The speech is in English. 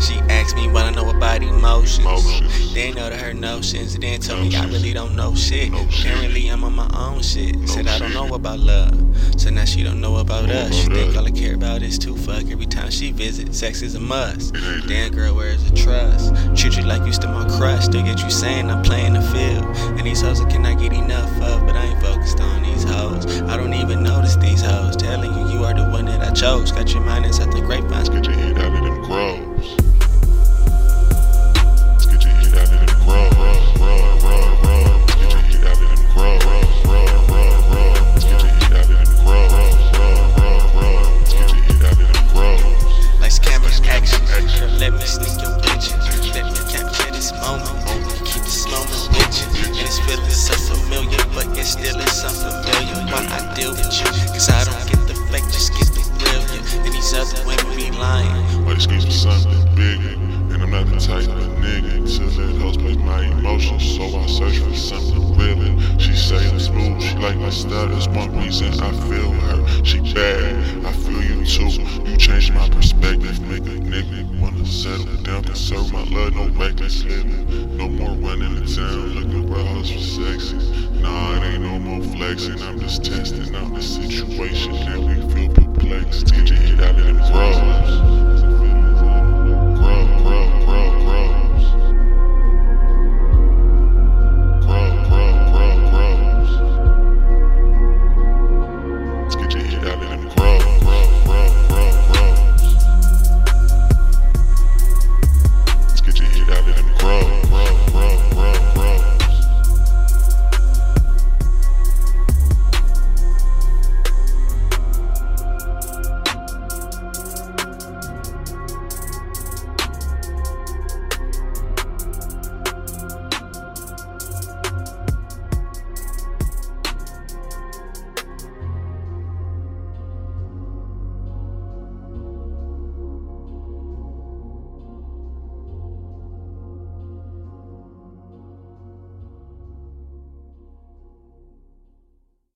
She asked me what I know about emotions. They know to her notions. Then told me I really don't know shit. Apparently. I'm on my own shit. No Said I don't know about love. So now she don't know about us. She think all I care about is to fuck. Every time she visits, sex is a must. Damn girl, where's the trust? Treat you like you still my crush. Still get you saying I'm playing the field. And these hoes I cannot get enough of, but I ain't focused on these hoes. I don't even notice these hoes. Telling you you are the one that I chose. Got your mind inside the grapevines. Get your head out of them. Girl, let me sneak your picture. Let me capture this moment. Keep this moment you. And it's feeling so familiar, but it still is unfamiliar. Why I deal with you? Cause I don't get the fake, just get the real you. And these other women be lying. My excuse for something bigger. And I'm not the type of nigga to let hoes play my emotions. So I search for something realer. She say I'm smooth, she like my. That's one reason I feel her. She bad, I feel you too. You changed my perspective, make a nigga wanna settle down, conserve my love, no reckless living. No more running the town, looking for hoes for sexy. No flexing. I'm just testing out the situation, and we feel perplexed. Get your head out of them crows.